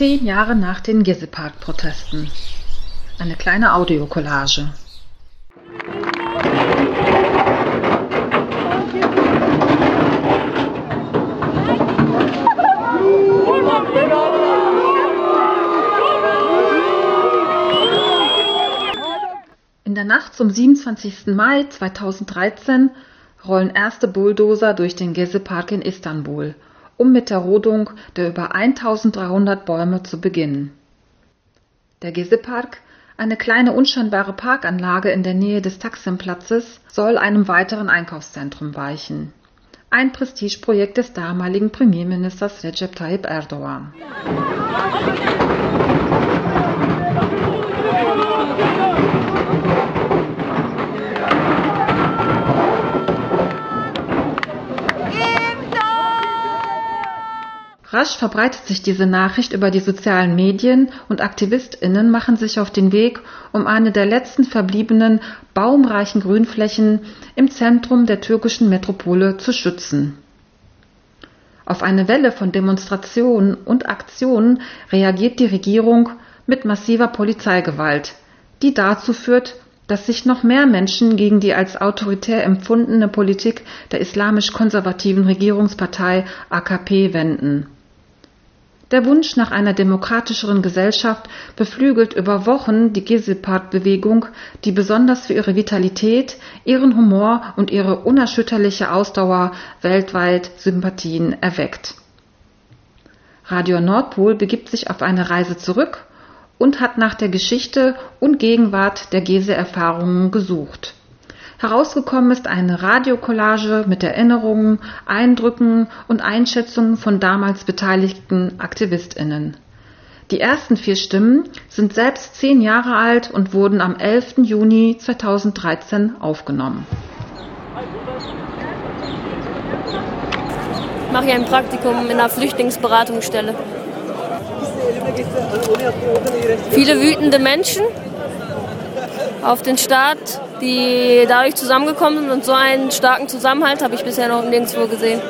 Zehn Jahre nach den Gizeh-Park-Protesten. Eine kleine Audiokollage. In der Nacht zum 27. Mai 2013 rollen erste Bulldozer durch den Gezi-Park in Istanbul, um mit der Rodung der über 1300 Bäume zu beginnen. Der Gezi-Park, eine kleine unscheinbare Parkanlage in der Nähe des Taksim-Platzes, soll einem weiteren Einkaufszentrum weichen. Ein Prestigeprojekt des damaligen Premierministers Recep Tayyip Erdogan. Rasch verbreitet sich diese Nachricht über die sozialen Medien und AktivistInnen machen sich auf den Weg, um eine der letzten verbliebenen baumreichen Grünflächen im Zentrum der türkischen Metropole zu schützen. Auf eine Welle von Demonstrationen und Aktionen reagiert die Regierung mit massiver Polizeigewalt, die dazu führt, dass sich noch mehr Menschen gegen die als autoritär empfundene Politik der islamisch-konservativen Regierungspartei AKP wenden der Wunsch nach einer demokratischeren Gesellschaft beflügelt über Wochen die Gezi-Park-Bewegung, die besonders für ihre Vitalität, ihren Humor und ihre unerschütterliche Ausdauer weltweit Sympathien erweckt. Radio Nordpol begibt sich auf eine Reise zurück und hat nach der Geschichte und Gegenwart der Gezi-Erfahrungen gesucht Herausgekommen ist eine Radiokollage mit Erinnerungen, Eindrücken und Einschätzungen von damals beteiligten AktivistInnen. Die ersten vier Stimmen sind selbst zehn Jahre alt und wurden am 11. Juni 2013 aufgenommen. Ich mache hier ein Praktikum in einer Flüchtlingsberatungsstelle. Viele wütende Menschen auf den Staat, die dadurch zusammengekommen sind und so einen starken Zusammenhalt habe ich bisher noch nirgendwo gesehen.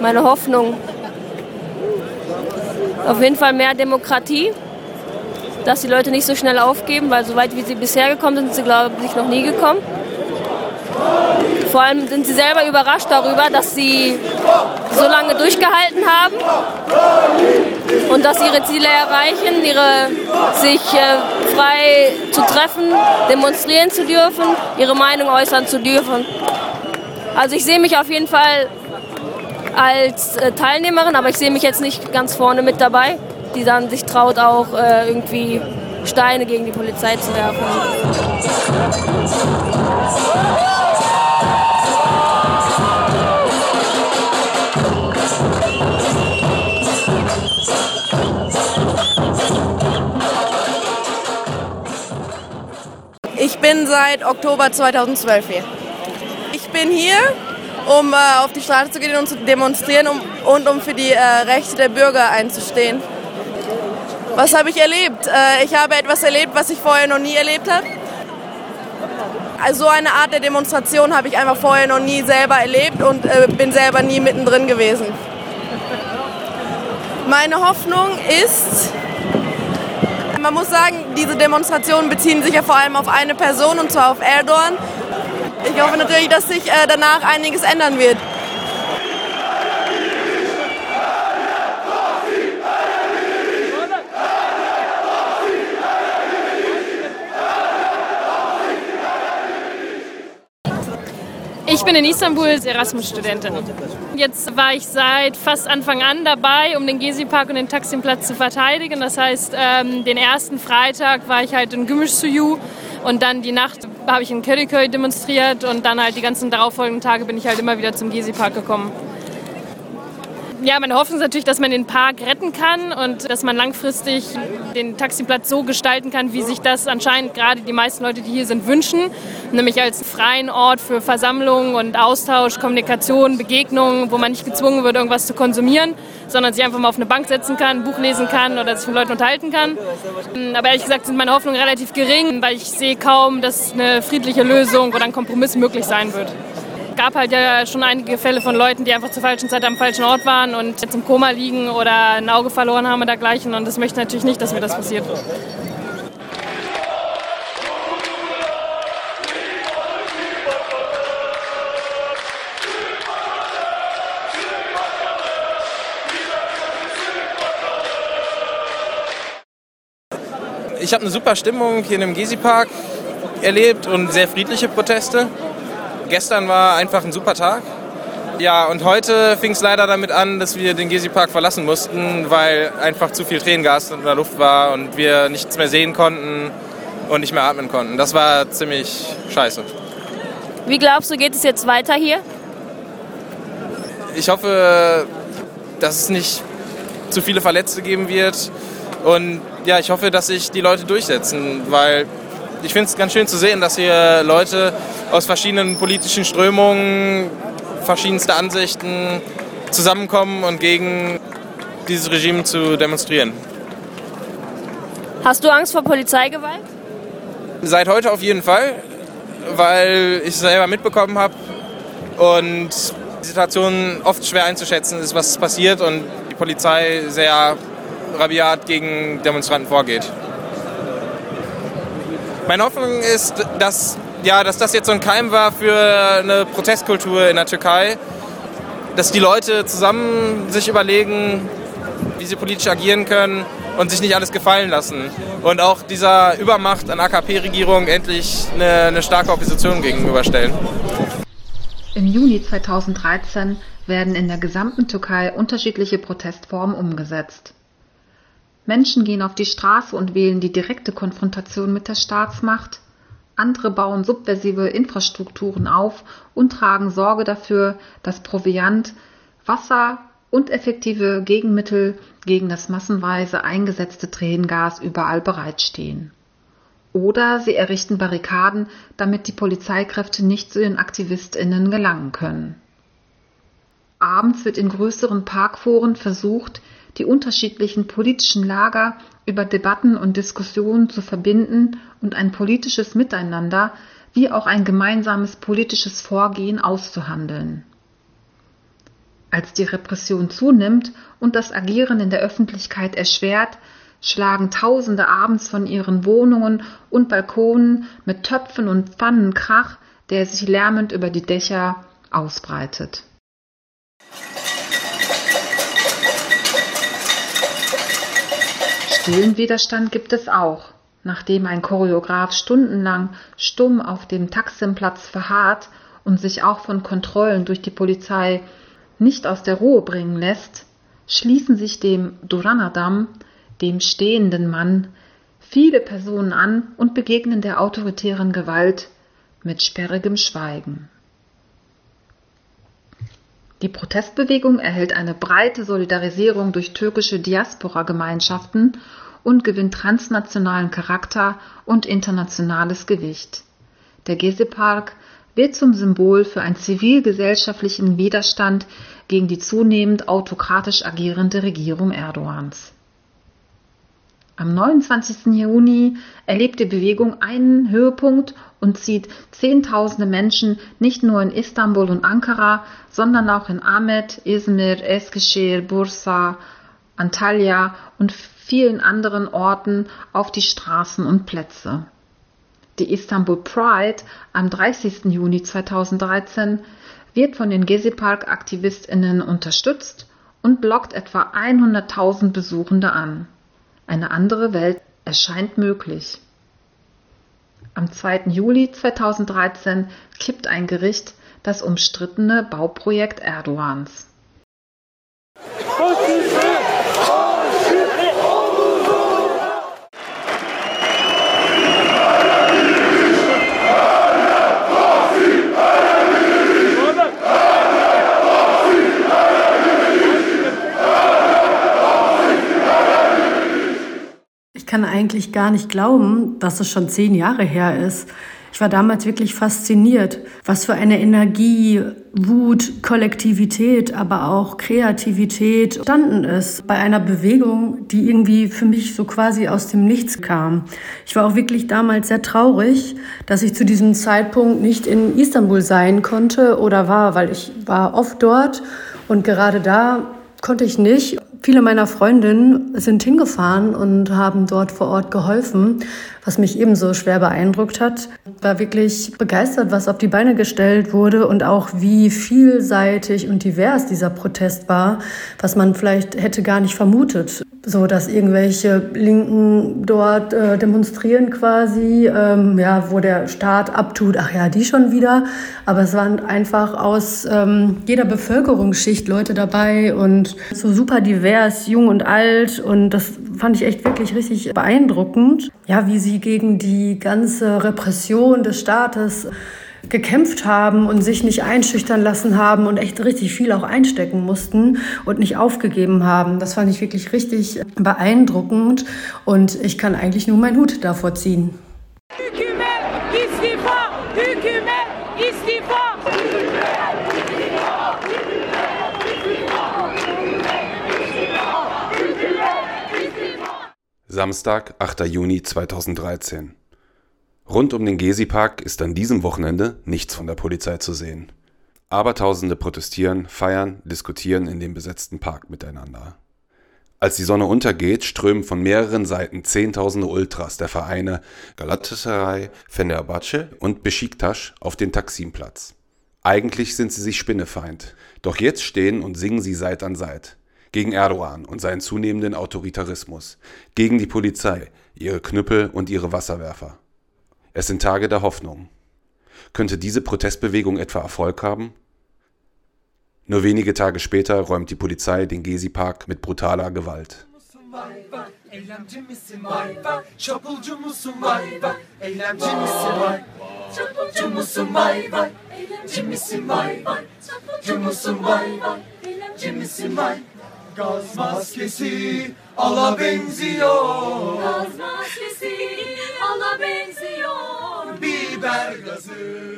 Meine Hoffnung. Auf jeden Fall mehr Demokratie, dass die Leute nicht so schnell aufgeben, weil so weit wie sie bisher gekommen sind, sind sie, glaube ich, noch nie gekommen. Vor allem sind sie selber überrascht darüber, dass sie so lange durchgehalten haben und dass ihre Ziele erreichen, ihre, sich äh, frei zu treffen, demonstrieren zu dürfen, ihre Meinung äußern zu dürfen. Also ich sehe mich auf jeden Fall als äh, Teilnehmerin, aber ich sehe mich jetzt nicht ganz vorne mit dabei, die dann sich traut, auch äh, irgendwie Steine gegen die Polizei zu werfen. Bin seit Oktober 2012 hier. Ich bin hier, um äh, auf die Straße zu gehen und zu demonstrieren um, und um für die äh, Rechte der Bürger einzustehen. Was habe ich erlebt? Äh, ich habe etwas erlebt, was ich vorher noch nie erlebt habe. Also so eine Art der Demonstration habe ich einfach vorher noch nie selber erlebt und äh, bin selber nie mittendrin gewesen. Meine Hoffnung ist, man muss sagen, diese Demonstrationen beziehen sich ja vor allem auf eine Person und zwar auf Erdogan. Ich hoffe natürlich, dass sich äh, danach einiges ändern wird. Ich bin in Istanbul Erasmus-Studentin. Jetzt war ich seit fast Anfang an dabei, um den Gezi-Park und den Taksimplatz zu verteidigen. Das heißt, ähm, den ersten Freitag war ich halt in Gümüşsuyu und dann die Nacht habe ich in Köriköy demonstriert und dann halt die ganzen darauffolgenden Tage bin ich halt immer wieder zum Gezi-Park gekommen ja, meine Hoffnung ist natürlich, dass man den Park retten kann und dass man langfristig den Taxiplatz so gestalten kann, wie sich das anscheinend gerade die meisten Leute, die hier sind, wünschen. Nämlich als freien Ort für Versammlungen und Austausch, Kommunikation, Begegnungen, wo man nicht gezwungen wird, irgendwas zu konsumieren, sondern sich einfach mal auf eine Bank setzen kann, ein Buch lesen kann oder sich mit Leuten unterhalten kann. Aber ehrlich gesagt sind meine Hoffnungen relativ gering, weil ich sehe kaum, dass eine friedliche Lösung oder ein Kompromiss möglich sein wird gab halt ja schon einige Fälle von Leuten, die einfach zur falschen Zeit am falschen Ort waren und jetzt im Koma liegen oder ein Auge verloren haben oder dergleichen. Und das möchte ich natürlich nicht, dass mir das passiert. Ich habe eine super Stimmung hier in dem Gezi-Park erlebt und sehr friedliche Proteste. Gestern war einfach ein super Tag. Ja, und heute fing es leider damit an, dass wir den Gezi-Park verlassen mussten, weil einfach zu viel Tränengas in der Luft war und wir nichts mehr sehen konnten und nicht mehr atmen konnten. Das war ziemlich scheiße. Wie glaubst du, geht es jetzt weiter hier? Ich hoffe, dass es nicht zu viele Verletzte geben wird und ja, ich hoffe, dass sich die Leute durchsetzen, weil ich finde es ganz schön zu sehen, dass hier Leute aus verschiedenen politischen Strömungen, verschiedenste Ansichten zusammenkommen und gegen dieses Regime zu demonstrieren. Hast du Angst vor Polizeigewalt? Seit heute auf jeden Fall, weil ich es selber mitbekommen habe und die Situation oft schwer einzuschätzen ist, was passiert und die Polizei sehr rabiat gegen Demonstranten vorgeht. Meine Hoffnung ist, dass, ja, dass das jetzt so ein Keim war für eine Protestkultur in der Türkei, dass die Leute zusammen sich überlegen, wie sie politisch agieren können und sich nicht alles gefallen lassen. Und auch dieser Übermacht an AKP-Regierung endlich eine, eine starke Opposition gegenüberstellen. Im Juni 2013 werden in der gesamten Türkei unterschiedliche Protestformen umgesetzt. Menschen gehen auf die Straße und wählen die direkte Konfrontation mit der Staatsmacht, andere bauen subversive Infrastrukturen auf und tragen Sorge dafür, dass Proviant, Wasser und effektive Gegenmittel gegen das massenweise eingesetzte Tränengas überall bereitstehen. Oder sie errichten Barrikaden, damit die Polizeikräfte nicht zu den Aktivistinnen gelangen können. Abends wird in größeren Parkforen versucht, die unterschiedlichen politischen Lager über Debatten und Diskussionen zu verbinden und ein politisches Miteinander wie auch ein gemeinsames politisches Vorgehen auszuhandeln. Als die Repression zunimmt und das Agieren in der Öffentlichkeit erschwert, schlagen Tausende abends von ihren Wohnungen und Balkonen mit Töpfen und Pfannen Krach, der sich lärmend über die Dächer ausbreitet. Stillen Widerstand gibt es auch. Nachdem ein Choreograf stundenlang stumm auf dem Taximplatz verharrt und sich auch von Kontrollen durch die Polizei nicht aus der Ruhe bringen lässt, schließen sich dem Duranadam, dem stehenden Mann, viele Personen an und begegnen der autoritären Gewalt mit sperrigem Schweigen. Die Protestbewegung erhält eine breite Solidarisierung durch türkische Diaspora-Gemeinschaften und gewinnt transnationalen Charakter und internationales Gewicht. Der Gezi-Park wird zum Symbol für einen zivilgesellschaftlichen Widerstand gegen die zunehmend autokratisch agierende Regierung Erdogans. Am 29. Juni erlebt die Bewegung einen Höhepunkt und zieht Zehntausende Menschen nicht nur in Istanbul und Ankara, sondern auch in Ahmed, Izmir, Eskişehir, Bursa, Antalya und vielen anderen Orten auf die Straßen und Plätze. Die Istanbul Pride am 30. Juni 2013 wird von den Gezi-Park-AktivistInnen unterstützt und lockt etwa 100.000 Besuchende an. Eine andere Welt erscheint möglich. Am 2. Juli 2013 kippt ein Gericht das umstrittene Bauprojekt Erdogans. Kann eigentlich gar nicht glauben, dass es schon zehn Jahre her ist. Ich war damals wirklich fasziniert, was für eine Energie, Wut, Kollektivität, aber auch Kreativität standen ist bei einer Bewegung, die irgendwie für mich so quasi aus dem Nichts kam. Ich war auch wirklich damals sehr traurig, dass ich zu diesem Zeitpunkt nicht in Istanbul sein konnte oder war, weil ich war oft dort und gerade da konnte ich nicht. Viele meiner Freundinnen sind hingefahren und haben dort vor Ort geholfen, was mich ebenso schwer beeindruckt hat. War wirklich begeistert, was auf die Beine gestellt wurde und auch wie vielseitig und divers dieser Protest war, was man vielleicht hätte gar nicht vermutet so dass irgendwelche Linken dort äh, demonstrieren quasi, ähm, ja, wo der Staat abtut, ach ja, die schon wieder. Aber es waren einfach aus ähm, jeder Bevölkerungsschicht Leute dabei und so super divers, jung und alt. Und das fand ich echt wirklich richtig beeindruckend. Ja, wie sie gegen die ganze Repression des Staates gekämpft haben und sich nicht einschüchtern lassen haben und echt richtig viel auch einstecken mussten und nicht aufgegeben haben. Das fand ich wirklich richtig beeindruckend und ich kann eigentlich nur meinen Hut davor ziehen. Samstag, 8. Juni 2013. Rund um den Gezi-Park ist an diesem Wochenende nichts von der Polizei zu sehen. Abertausende protestieren, feiern, diskutieren in dem besetzten Park miteinander. Als die Sonne untergeht, strömen von mehreren Seiten Zehntausende Ultras der Vereine Galatasaray, Fenerbahce und Besiktas auf den Taksimplatz. Eigentlich sind sie sich Spinnefeind, doch jetzt stehen und singen sie Seit an Seit. Gegen Erdogan und seinen zunehmenden Autoritarismus, gegen die Polizei, ihre Knüppel und ihre Wasserwerfer. Es sind Tage der Hoffnung. Könnte diese Protestbewegung etwa Erfolg haben? Nur wenige Tage später räumt die Polizei den Gezi-Park mit brutaler Gewalt. Gaz maskesi ala benziyor. Gaz maskesi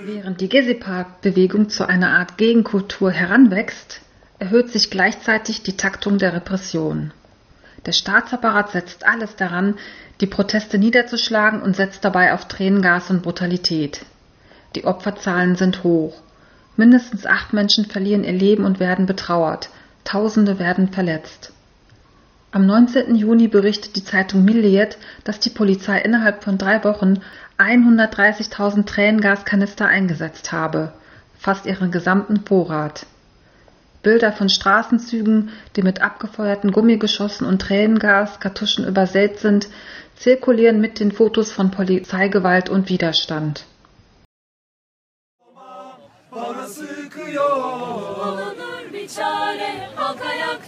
Während die Gezi-Park-Bewegung zu einer Art Gegenkultur heranwächst, erhöht sich gleichzeitig die Taktung der Repression. Der Staatsapparat setzt alles daran, die Proteste niederzuschlagen und setzt dabei auf Tränengas und Brutalität. Die Opferzahlen sind hoch. Mindestens acht Menschen verlieren ihr Leben und werden betrauert. Tausende werden verletzt. Am 19. Juni berichtet die Zeitung Milliyet, dass die Polizei innerhalb von drei Wochen 130.000 Tränengaskanister eingesetzt habe, fast ihren gesamten Vorrat. Bilder von Straßenzügen, die mit abgefeuerten Gummigeschossen und Tränengaskartuschen übersät sind, zirkulieren mit den Fotos von Polizeigewalt und Widerstand. Bana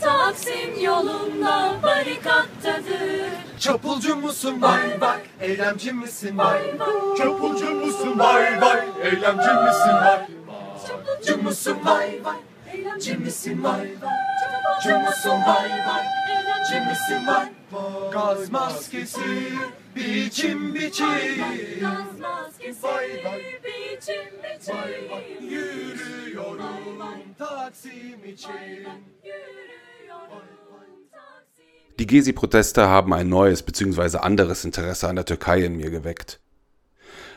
Taksim yolunda barikattadır. Çapulcu musun bay bay, eylemci misin bay bay? Çapulcu musun bay bay, eylemci misin bay? Çapulcu musun bay bay, eylemci misin bay bay? Çapulcu musun bay bay, eylemci misin bay? Gaz maskesi biçim biçim. Gaz maskesi biçim biçim. Yürüyorum. Die Gezi-Proteste haben ein neues bzw. anderes Interesse an der Türkei in mir geweckt.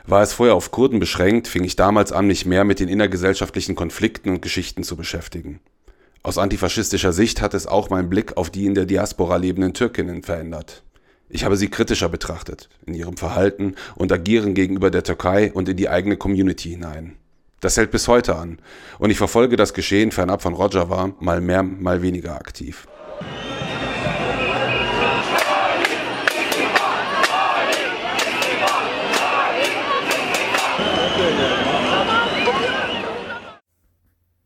War es vorher auf Kurden beschränkt, fing ich damals an, mich mehr mit den innergesellschaftlichen Konflikten und Geschichten zu beschäftigen. Aus antifaschistischer Sicht hat es auch meinen Blick auf die in der Diaspora lebenden Türkinnen verändert. Ich habe sie kritischer betrachtet, in ihrem Verhalten und Agieren gegenüber der Türkei und in die eigene Community hinein. Das hält bis heute an und ich verfolge das Geschehen fernab von Rojava mal mehr, mal weniger aktiv.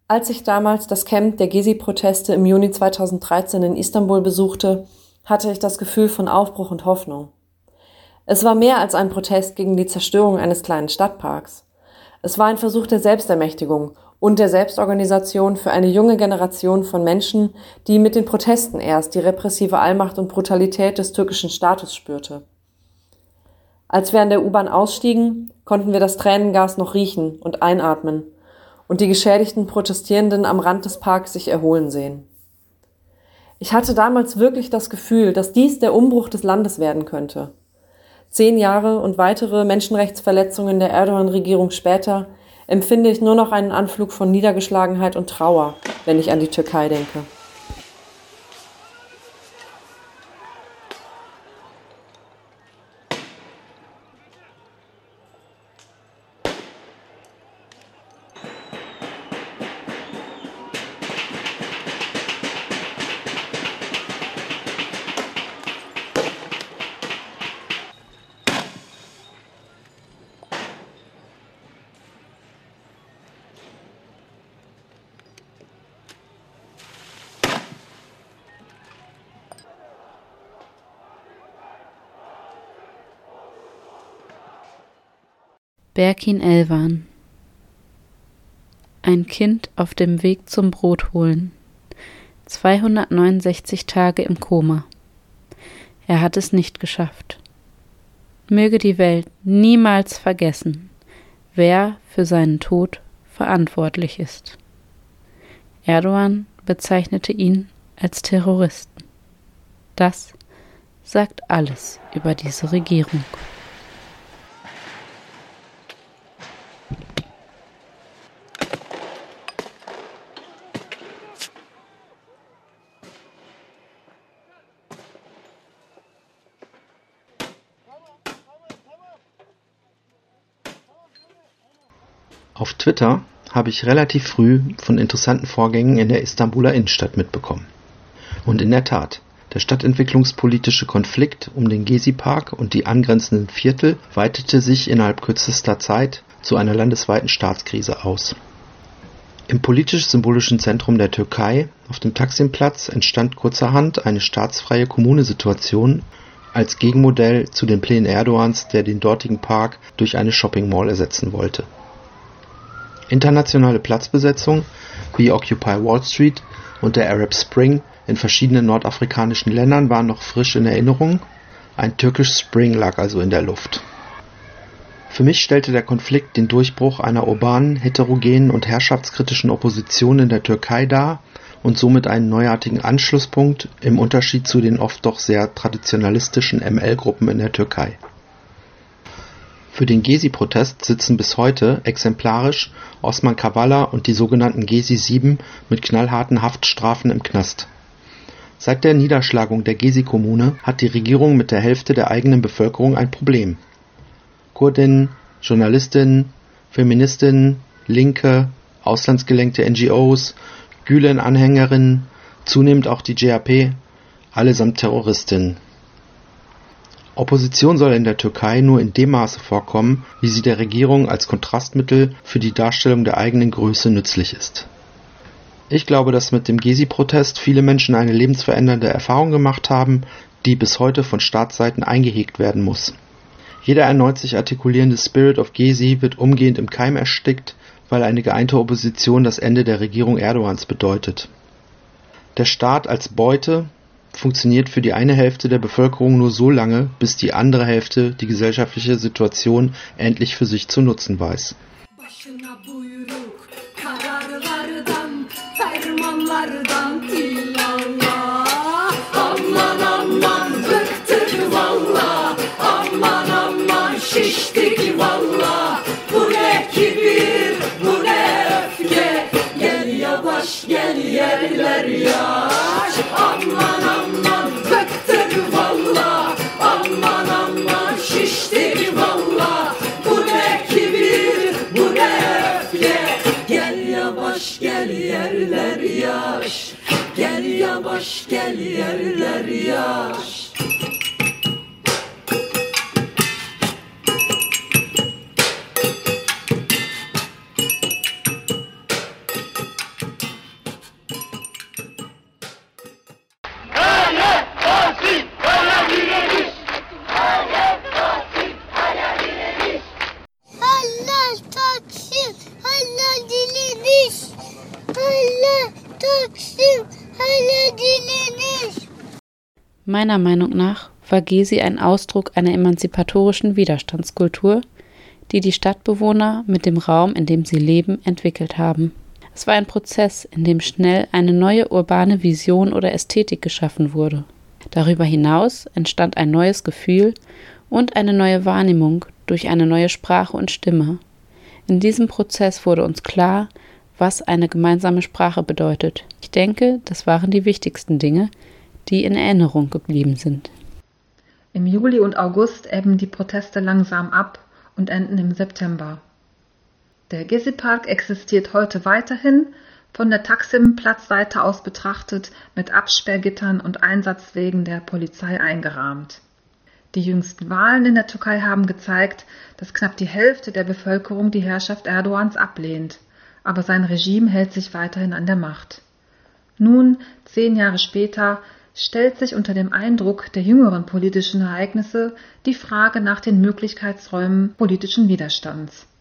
Als ich damals das Camp der Gezi-Proteste im Juni 2013 in Istanbul besuchte, hatte ich das Gefühl von Aufbruch und Hoffnung. Es war mehr als ein Protest gegen die Zerstörung eines kleinen Stadtparks. Es war ein Versuch der Selbstermächtigung und der Selbstorganisation für eine junge Generation von Menschen, die mit den Protesten erst die repressive Allmacht und Brutalität des türkischen Staates spürte. Als wir an der U-Bahn ausstiegen, konnten wir das Tränengas noch riechen und einatmen und die geschädigten Protestierenden am Rand des Parks sich erholen sehen. Ich hatte damals wirklich das Gefühl, dass dies der Umbruch des Landes werden könnte. Zehn Jahre und weitere Menschenrechtsverletzungen der Erdogan-Regierung später empfinde ich nur noch einen Anflug von Niedergeschlagenheit und Trauer, wenn ich an die Türkei denke. Berkin Elvan Ein Kind auf dem Weg zum Brot holen. 269 Tage im Koma. Er hat es nicht geschafft. Möge die Welt niemals vergessen, wer für seinen Tod verantwortlich ist. Erdogan bezeichnete ihn als Terroristen. Das sagt alles über diese Regierung. Auf Twitter habe ich relativ früh von interessanten Vorgängen in der Istanbuler Innenstadt mitbekommen. Und in der Tat, der stadtentwicklungspolitische Konflikt um den Gezi-Park und die angrenzenden Viertel weitete sich innerhalb kürzester Zeit zu einer landesweiten Staatskrise aus. Im politisch-symbolischen Zentrum der Türkei, auf dem Taksimplatz, entstand kurzerhand eine staatsfreie Kommunesituation als Gegenmodell zu den Plänen Erdogans, der den dortigen Park durch eine Shopping Mall ersetzen wollte Internationale Platzbesetzung wie Occupy Wall Street und der Arab Spring. In verschiedenen nordafrikanischen Ländern waren noch frisch in Erinnerung, ein Turkish Spring lag also in der Luft. Für mich stellte der Konflikt den Durchbruch einer urbanen, heterogenen und herrschaftskritischen Opposition in der Türkei dar und somit einen neuartigen Anschlusspunkt im Unterschied zu den oft doch sehr traditionalistischen ML-Gruppen in der Türkei für den Gezi-Protest sitzen bis heute exemplarisch Osman Kavala und die sogenannten Gezi-Sieben mit knallharten Haftstrafen im Knast. Seit der Niederschlagung der Gezi-Kommune hat die Regierung mit der Hälfte der eigenen Bevölkerung ein Problem. Kurdinnen, Journalistinnen, Feministinnen, Linke, auslandsgelenkte NGOs, Gülen-Anhängerinnen, zunehmend auch die GAP, allesamt Terroristinnen Opposition soll in der Türkei nur in dem Maße vorkommen, wie sie der Regierung als Kontrastmittel für die Darstellung der eigenen Größe nützlich ist. Ich glaube, dass mit dem Gezi-Protest viele Menschen eine lebensverändernde Erfahrung gemacht haben, die bis heute von Staatsseiten eingehegt werden muss. Jeder erneut sich artikulierende Spirit of Gezi wird umgehend im Keim erstickt, weil eine geeinte Opposition das Ende der Regierung Erdogans bedeutet. Der Staat als Beute funktioniert für die eine Hälfte der Bevölkerung nur so lange, bis die andere Hälfte die gesellschaftliche Situation endlich für sich zu nutzen weiß. yaş. Aman yavaş gel yerler Meiner Meinung nach war Gezi ein Ausdruck einer emanzipatorischen Widerstandskultur, die die Stadtbewohner mit dem Raum, in dem sie leben, entwickelt haben. Es war ein Prozess, in dem schnell eine neue urbane Vision oder Ästhetik geschaffen wurde. Darüber hinaus entstand ein neues Gefühl und eine neue Wahrnehmung durch eine neue Sprache und Stimme. In diesem Prozess wurde uns klar, was eine gemeinsame Sprache bedeutet. Ich denke, das waren die wichtigsten Dinge, die in Erinnerung geblieben sind. Im Juli und August ebben die Proteste langsam ab und enden im September. Der Gezi-Park existiert heute weiterhin, von der Taksim-Platzseite aus betrachtet, mit Absperrgittern und Einsatzwegen der Polizei eingerahmt. Die jüngsten Wahlen in der Türkei haben gezeigt, dass knapp die Hälfte der Bevölkerung die Herrschaft Erdogans ablehnt aber sein Regime hält sich weiterhin an der Macht. Nun, zehn Jahre später, stellt sich unter dem Eindruck der jüngeren politischen Ereignisse die Frage nach den Möglichkeitsräumen politischen Widerstands